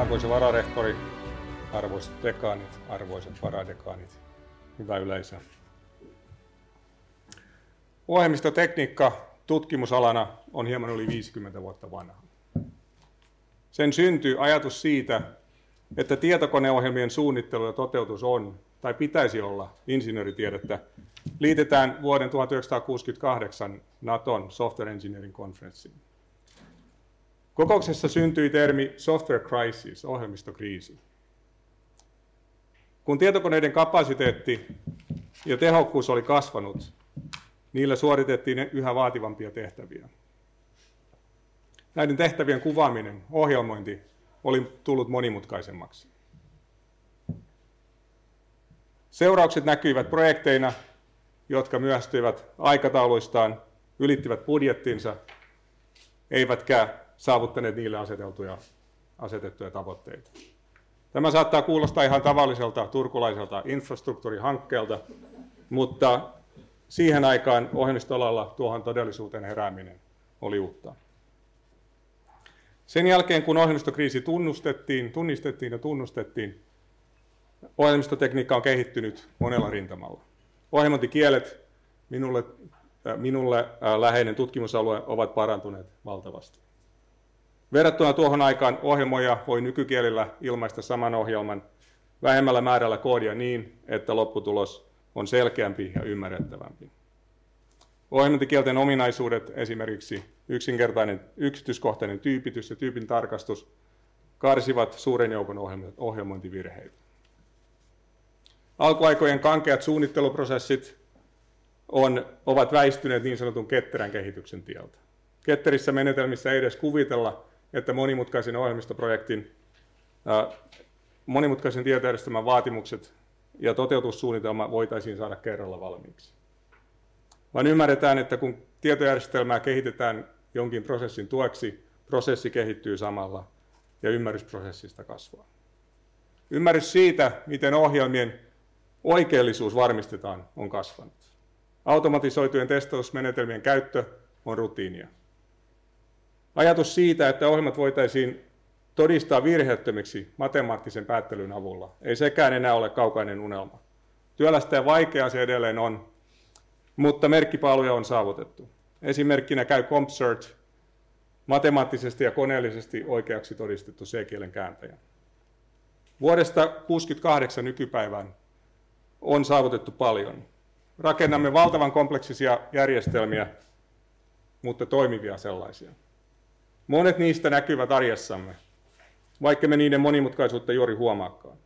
Arvoisa vararehtori, arvoisat dekaanit, arvoisat varadekaanit, hyvä yleisö. Ohjelmistotekniikka tutkimusalana on hieman yli 50 vuotta vanha. Sen syntyy ajatus siitä, että tietokoneohjelmien suunnittelu ja toteutus on, tai pitäisi olla, insinööritiedettä, liitetään vuoden 1968 Naton Software Engineering Conferenceen. Kokouksessa syntyi termi software crisis, ohjelmistokriisi. Kun tietokoneiden kapasiteetti ja tehokkuus oli kasvanut, niillä suoritettiin yhä vaativampia tehtäviä. Näiden tehtävien kuvaaminen, ohjelmointi, oli tullut monimutkaisemmaksi. Seuraukset näkyivät projekteina, jotka myöhästyivät aikatauluistaan, ylittivät budjettinsa, eivätkä saavuttaneet niille aseteltuja, asetettuja tavoitteita. Tämä saattaa kuulostaa ihan tavalliselta turkulaiselta infrastruktuurihankkeelta, mutta siihen aikaan ohjelmistolalla tuohon todellisuuteen herääminen oli uutta. Sen jälkeen, kun ohjelmistokriisi tunnustettiin, tunnistettiin ja tunnustettiin, ohjelmistotekniikka on kehittynyt monella rintamalla. Ohjelmointikielet, minulle, äh, minulle äh, läheinen tutkimusalue, ovat parantuneet valtavasti. Verrattuna tuohon aikaan ohjelmoja voi nykykielillä ilmaista saman ohjelman vähemmällä määrällä koodia niin, että lopputulos on selkeämpi ja ymmärrettävämpi. Ohjelmointikielten ominaisuudet, esimerkiksi yksinkertainen yksityiskohtainen tyypitys ja tyypin tarkastus, karsivat suuren joukon ohjelmointivirheitä. Alkuaikojen kankeat suunnitteluprosessit on, ovat väistyneet niin sanotun ketterän kehityksen tieltä. Ketterissä menetelmissä ei edes kuvitella, että monimutkaisen ohjelmistoprojektin, ää, monimutkaisen tietojärjestelmän vaatimukset ja toteutussuunnitelma voitaisiin saada kerralla valmiiksi. Vaan ymmärretään, että kun tietojärjestelmää kehitetään jonkin prosessin tueksi, prosessi kehittyy samalla ja ymmärrys prosessista kasvaa. Ymmärrys siitä, miten ohjelmien oikeellisuus varmistetaan, on kasvanut. Automatisoitujen testausmenetelmien käyttö on rutiinia. Ajatus siitä, että ohjelmat voitaisiin todistaa virheettömiksi matemaattisen päättelyn avulla, ei sekään enää ole kaukainen unelma. Työlästä ja vaikeaa se edelleen on, mutta merkkipaaluja on saavutettu. Esimerkkinä käy CompCert, matemaattisesti ja koneellisesti oikeaksi todistettu C-kielen kääntäjä. Vuodesta 1968 nykypäivään on saavutettu paljon. Rakennamme valtavan kompleksisia järjestelmiä, mutta toimivia sellaisia. Monet niistä näkyvät arjessamme, vaikka me niiden monimutkaisuutta juuri huomaakaan.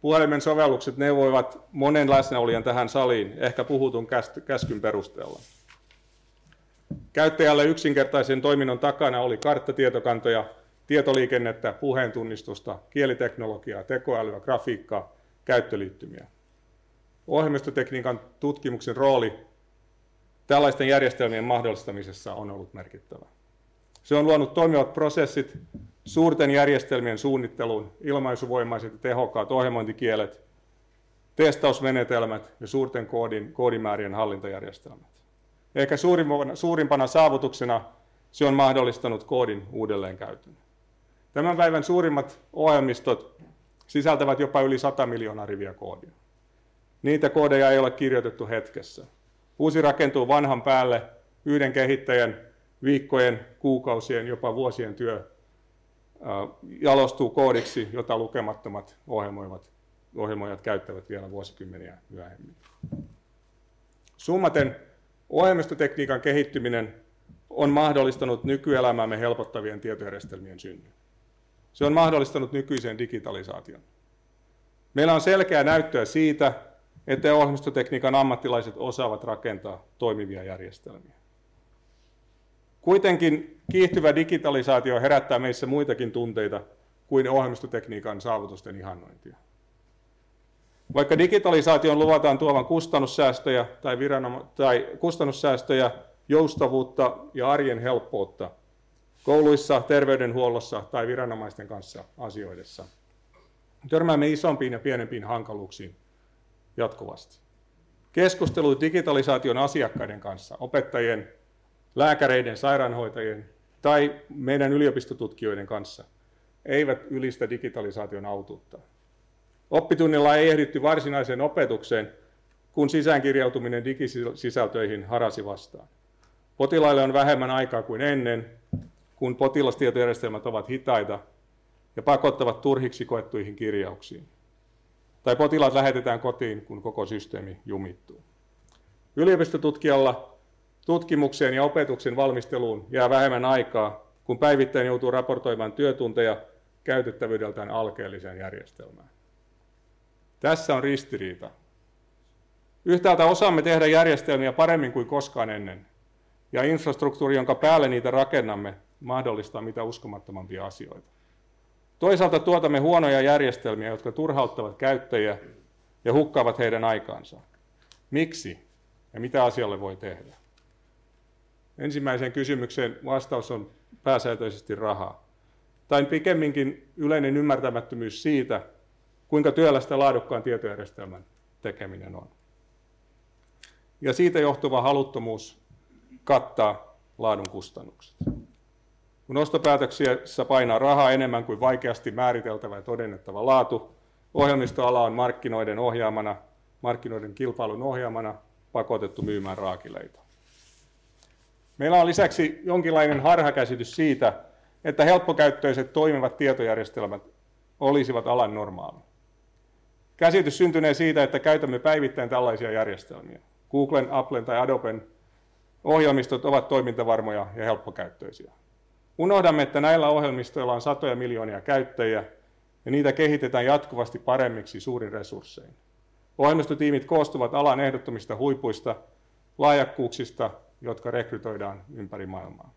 Puhelimen sovellukset neuvoivat monen läsnäolijan tähän saliin, ehkä puhutun käskyn perusteella. Käyttäjälle yksinkertaisen toiminnon takana oli karttatietokantoja, tietoliikennettä, puheentunnistusta, kieliteknologiaa, tekoälyä, grafiikkaa, käyttöliittymiä. Ohjelmistotekniikan tutkimuksen rooli tällaisten järjestelmien mahdollistamisessa on ollut merkittävä. Se on luonut toimivat prosessit suurten järjestelmien suunnitteluun, ilmaisuvoimaiset ja tehokkaat ohjelmointikielet, testausmenetelmät ja suurten koodin, koodimäärien hallintajärjestelmät. Ehkä suurimpana, saavutuksena se on mahdollistanut koodin uudelleenkäytön. Tämän päivän suurimmat ohjelmistot sisältävät jopa yli 100 miljoonaa riviä koodia. Niitä koodeja ei ole kirjoitettu hetkessä. Uusi rakentuu vanhan päälle yhden kehittäjän viikkojen, kuukausien, jopa vuosien työ jalostuu koodiksi, jota lukemattomat ohjelmoivat, ohjelmoijat käyttävät vielä vuosikymmeniä myöhemmin. Summaten ohjelmistotekniikan kehittyminen on mahdollistanut nykyelämäämme helpottavien tietojärjestelmien synnyn. Se on mahdollistanut nykyisen digitalisaation. Meillä on selkeää näyttöä siitä, että ohjelmistotekniikan ammattilaiset osaavat rakentaa toimivia järjestelmiä. Kuitenkin kiihtyvä digitalisaatio herättää meissä muitakin tunteita kuin ohjelmistotekniikan saavutusten ihannointia. Vaikka digitalisaation luvataan tuovan kustannussäästöjä tai, viranoma- tai kustannussäästöjä, joustavuutta ja arjen helppoutta kouluissa, terveydenhuollossa tai viranomaisten kanssa asioidessa, törmäämme isompiin ja pienempiin hankaluuksiin jatkuvasti. Keskustelut digitalisaation asiakkaiden kanssa, opettajien, lääkäreiden, sairaanhoitajien tai meidän yliopistotutkijoiden kanssa eivät ylistä digitalisaation autuutta. Oppitunnilla ei ehditty varsinaiseen opetukseen, kun sisäänkirjautuminen digisisältöihin harasi vastaan. Potilaille on vähemmän aikaa kuin ennen, kun potilastietojärjestelmät ovat hitaita ja pakottavat turhiksi koettuihin kirjauksiin. Tai potilaat lähetetään kotiin, kun koko systeemi jumittuu. Yliopistotutkijalla tutkimukseen ja opetuksen valmisteluun jää vähemmän aikaa, kun päivittäin joutuu raportoimaan työtunteja käytettävyydeltään alkeelliseen järjestelmään. Tässä on ristiriita. Yhtäältä osaamme tehdä järjestelmiä paremmin kuin koskaan ennen, ja infrastruktuuri, jonka päälle niitä rakennamme, mahdollistaa mitä uskomattomampia asioita. Toisaalta tuotamme huonoja järjestelmiä, jotka turhauttavat käyttäjiä ja hukkaavat heidän aikaansa. Miksi ja mitä asialle voi tehdä? Ensimmäiseen kysymykseen vastaus on pääsääntöisesti rahaa. Tai pikemminkin yleinen ymmärtämättömyys siitä, kuinka työlästä laadukkaan tietojärjestelmän tekeminen on. Ja siitä johtuva haluttomuus kattaa laadun kustannukset. Kun ostopäätöksissä painaa rahaa enemmän kuin vaikeasti määriteltävä ja todennettava laatu, ohjelmistoala on markkinoiden ohjaamana, markkinoiden kilpailun ohjaamana pakotettu myymään raakileita. Meillä on lisäksi jonkinlainen harhakäsitys siitä, että helppokäyttöiset toimivat tietojärjestelmät olisivat alan normaali. Käsitys syntynee siitä, että käytämme päivittäin tällaisia järjestelmiä. Googlen, Applen tai Adoben ohjelmistot ovat toimintavarmoja ja helppokäyttöisiä. Unohdamme, että näillä ohjelmistoilla on satoja miljoonia käyttäjiä ja niitä kehitetään jatkuvasti paremmiksi suurin resurssein. Ohjelmistotiimit koostuvat alan ehdottomista huipuista, laajakkuuksista, jotka rekrytoidaan ympäri maailmaa.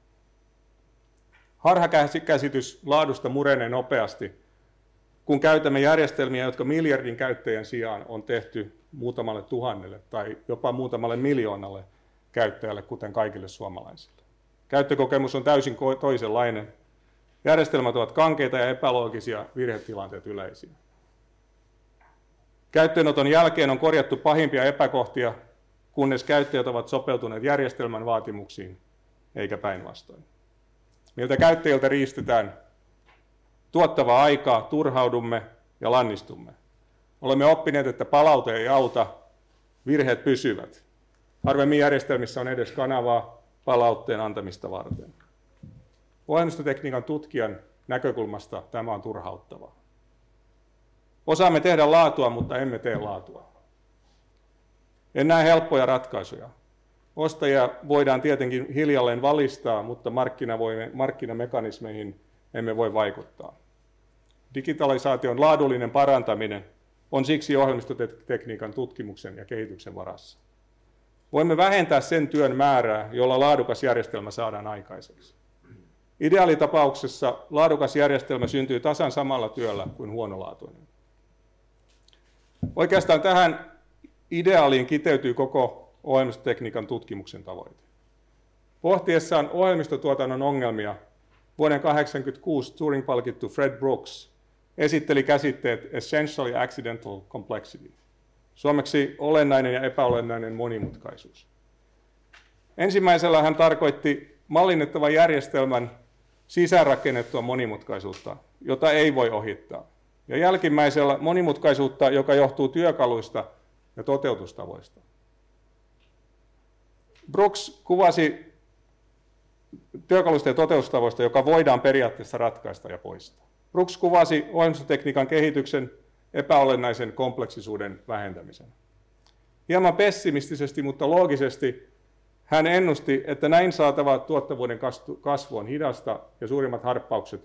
Harhakäsitys laadusta murenee nopeasti, kun käytämme järjestelmiä, jotka miljardin käyttäjän sijaan on tehty muutamalle tuhannelle tai jopa muutamalle miljoonalle käyttäjälle, kuten kaikille suomalaisille. Käyttökokemus on täysin toisenlainen. Järjestelmät ovat kankeita ja epäloogisia, virhetilanteet yleisiä. Käyttöönoton jälkeen on korjattu pahimpia epäkohtia, kunnes käyttäjät ovat sopeutuneet järjestelmän vaatimuksiin, eikä päinvastoin. Miltä käyttäjiltä riistetään tuottavaa aikaa, turhaudumme ja lannistumme. Olemme oppineet, että palaute ei auta, virheet pysyvät. Harvemmin järjestelmissä on edes kanavaa palautteen antamista varten. Ohjelmistotekniikan tutkijan näkökulmasta tämä on turhauttavaa. Osaamme tehdä laatua, mutta emme tee laatua. En näe helppoja ratkaisuja. Ostajia voidaan tietenkin hiljalleen valistaa, mutta markkinamekanismeihin emme voi vaikuttaa. Digitalisaation laadullinen parantaminen on siksi ohjelmistotekniikan tutkimuksen ja kehityksen varassa. Voimme vähentää sen työn määrää, jolla laadukas järjestelmä saadaan aikaiseksi. Ideaalitapauksessa laadukas järjestelmä syntyy tasan samalla työllä kuin huonolaatuinen. Oikeastaan tähän ideaaliin kiteytyy koko ohjelmistotekniikan tutkimuksen tavoite. Pohtiessaan ohjelmistotuotannon ongelmia vuoden 1986 Turing-palkittu Fred Brooks esitteli käsitteet Essentially Accidental Complexity – Suomeksi olennainen ja epäolennainen monimutkaisuus. Ensimmäisellä hän tarkoitti mallinnettavan järjestelmän sisäänrakennettua monimutkaisuutta, jota ei voi ohittaa. Ja jälkimmäisellä monimutkaisuutta, joka johtuu työkaluista ja toteutustavoista. Brooks kuvasi työkaluista ja toteutustavoista, joka voidaan periaatteessa ratkaista ja poistaa. Brooks kuvasi ohjelmistotekniikan kehityksen epäolennaisen kompleksisuuden vähentämisen. Hieman pessimistisesti, mutta loogisesti hän ennusti, että näin saatava tuottavuuden kasvu on hidasta ja suurimmat harppaukset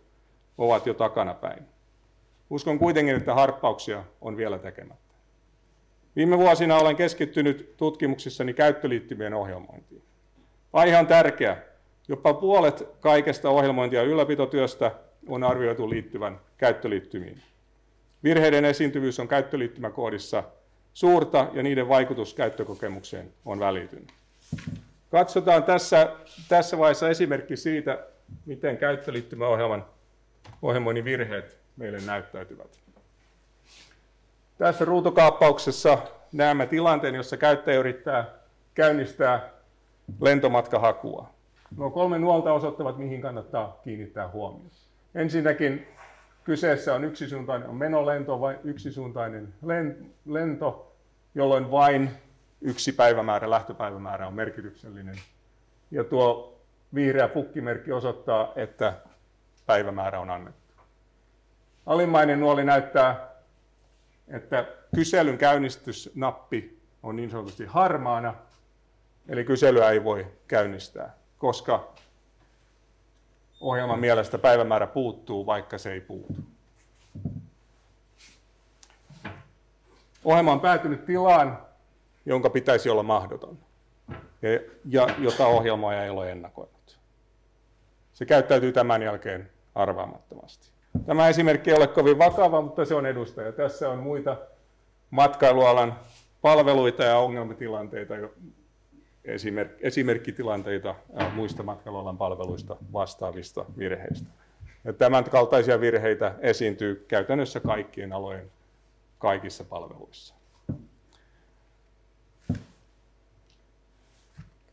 ovat jo takanapäin. Uskon kuitenkin, että harppauksia on vielä tekemättä. Viime vuosina olen keskittynyt tutkimuksissani käyttöliittymien ohjelmointiin. Aihe on tärkeä. Jopa puolet kaikesta ohjelmointia ylläpitotyöstä on arvioitu liittyvän käyttöliittymiin. Virheiden esiintyvyys on käyttöliittymäkoodissa suurta ja niiden vaikutus käyttökokemukseen on välittynyt. Katsotaan tässä, tässä vaiheessa esimerkki siitä, miten käyttöliittymäohjelman ohjelmoinnin virheet meille näyttäytyvät. Tässä ruutokaappauksessa näemme tilanteen, jossa käyttäjä yrittää käynnistää lentomatkahakua. Nuo kolme nuolta osoittavat, mihin kannattaa kiinnittää huomioon. Ensinnäkin kyseessä on yksisuuntainen on menolento vai yksisuuntainen lento, jolloin vain yksi päivämäärä, lähtöpäivämäärä on merkityksellinen. Ja tuo vihreä pukkimerkki osoittaa, että päivämäärä on annettu. Alimmainen nuoli näyttää, että kyselyn käynnistysnappi on niin sanotusti harmaana, eli kyselyä ei voi käynnistää, koska ohjelman mielestä päivämäärä puuttuu, vaikka se ei puutu. Ohjelma on päätynyt tilaan, jonka pitäisi olla mahdoton, ja, ja jota ohjelmoija ei ole ennakoinut. Se käyttäytyy tämän jälkeen arvaamattomasti. Tämä esimerkki ei ole kovin vakava, mutta se on edustaja. Tässä on muita matkailualan palveluita ja ongelmatilanteita, esimerkkitilanteita muista matkailualan palveluista vastaavista virheistä. Ja tämän kaltaisia virheitä esiintyy käytännössä kaikkien alojen kaikissa palveluissa.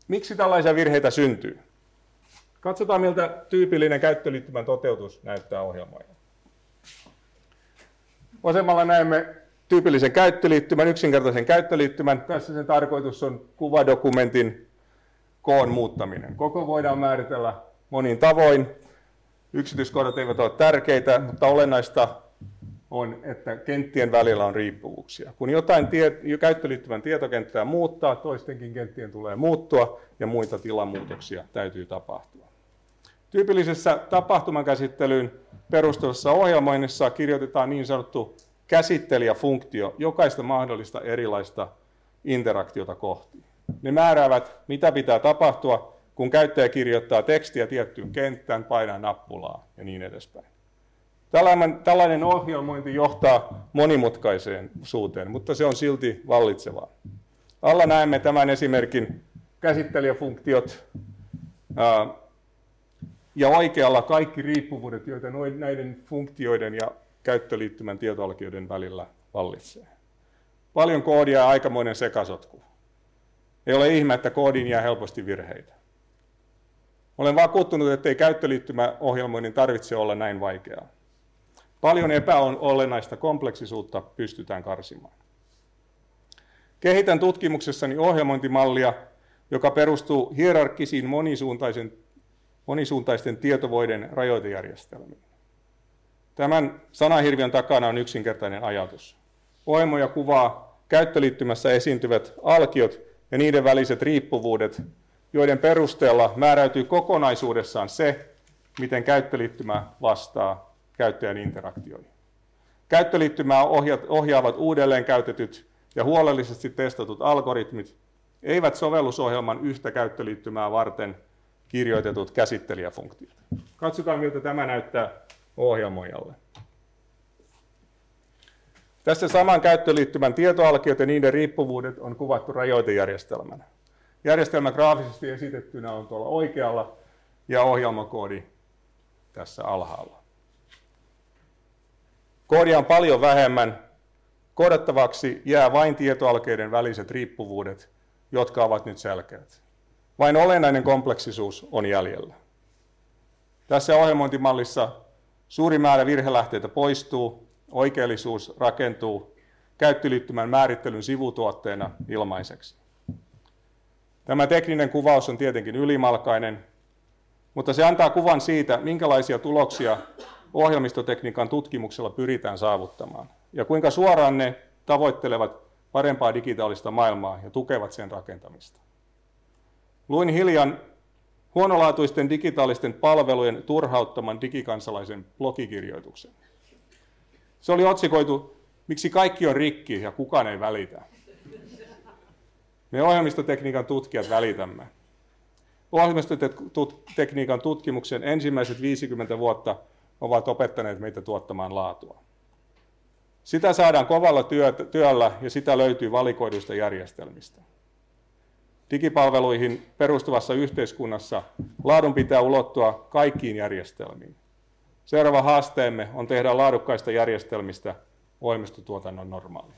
Miksi tällaisia virheitä syntyy? Katsotaan, miltä tyypillinen käyttöliittymän toteutus näyttää ohjelmoilla. Vasemmalla näemme tyypillisen käyttöliittymän, yksinkertaisen käyttöliittymän. Tässä sen tarkoitus on kuvadokumentin koon muuttaminen. Koko voidaan määritellä monin tavoin. Yksityiskohdat eivät ole tärkeitä, mutta olennaista on, että kenttien välillä on riippuvuuksia. Kun jotain tie, käyttöliittymän tietokenttää muuttaa, toistenkin kenttien tulee muuttua ja muita tilamuutoksia täytyy tapahtua. Tyypillisessä tapahtumankäsittelyyn perustuvassa ohjelmoinnissa kirjoitetaan niin sanottu käsittelijäfunktio jokaista mahdollista erilaista interaktiota kohti. Ne määräävät, mitä pitää tapahtua, kun käyttäjä kirjoittaa tekstiä tiettyyn kenttään, painaa nappulaa ja niin edespäin. Tällainen, ohjelmointi johtaa monimutkaiseen suuteen, mutta se on silti vallitsevaa. Alla näemme tämän esimerkin käsittelijäfunktiot ja oikealla kaikki riippuvuudet, joita näiden funktioiden ja käyttöliittymän tietoalkioiden välillä vallitsee. Paljon koodia ja aikamoinen sekasotku. Ei ole ihme, että koodiin jää helposti virheitä. Olen vakuuttunut, että ei käyttöliittymäohjelmoinnin tarvitse olla näin vaikeaa. Paljon epäolennaista kompleksisuutta pystytään karsimaan. Kehitän tutkimuksessani ohjelmointimallia, joka perustuu hierarkkisiin monisuuntaisen, monisuuntaisten tietovoiden rajoitejärjestelmiin. Tämän sanahirviön takana on yksinkertainen ajatus. Ohjelmoja kuvaa käyttöliittymässä esiintyvät alkiot ja niiden väliset riippuvuudet, joiden perusteella määräytyy kokonaisuudessaan se, miten käyttöliittymä vastaa käyttäjän interaktioihin. Käyttöliittymää ohjaavat uudelleen käytetyt ja huolellisesti testatut algoritmit, eivät sovellusohjelman yhtä käyttöliittymää varten kirjoitetut käsittelijäfunktiot. Katsotaan, miltä tämä näyttää ohjelmoijalle. Tässä saman käyttöliittymän tietoalkiot ja niiden riippuvuudet on kuvattu rajoitejärjestelmänä. Järjestelmä graafisesti esitettynä on tuolla oikealla ja ohjelmakoodi tässä alhaalla. Koodia on paljon vähemmän. Koodattavaksi jää vain tietoalkeiden väliset riippuvuudet, jotka ovat nyt selkeät. Vain olennainen kompleksisuus on jäljellä. Tässä ohjelmointimallissa Suuri määrä virhelähteitä poistuu, oikeellisuus rakentuu käyttöliittymän määrittelyn sivutuotteena ilmaiseksi. Tämä tekninen kuvaus on tietenkin ylimalkainen, mutta se antaa kuvan siitä, minkälaisia tuloksia ohjelmistotekniikan tutkimuksella pyritään saavuttamaan ja kuinka suoraan ne tavoittelevat parempaa digitaalista maailmaa ja tukevat sen rakentamista. Luin hiljan huonolaatuisten digitaalisten palvelujen turhauttaman digikansalaisen blogikirjoituksen. Se oli otsikoitu, miksi kaikki on rikki ja kukaan ei välitä. Me ohjelmistotekniikan tutkijat välitämme. Ohjelmistotekniikan tutkimuksen ensimmäiset 50 vuotta ovat opettaneet meitä tuottamaan laatua. Sitä saadaan kovalla työllä ja sitä löytyy valikoiduista järjestelmistä digipalveluihin perustuvassa yhteiskunnassa laadun pitää ulottua kaikkiin järjestelmiin. Seuraava haasteemme on tehdä laadukkaista järjestelmistä ohjelmistotuotannon normaali.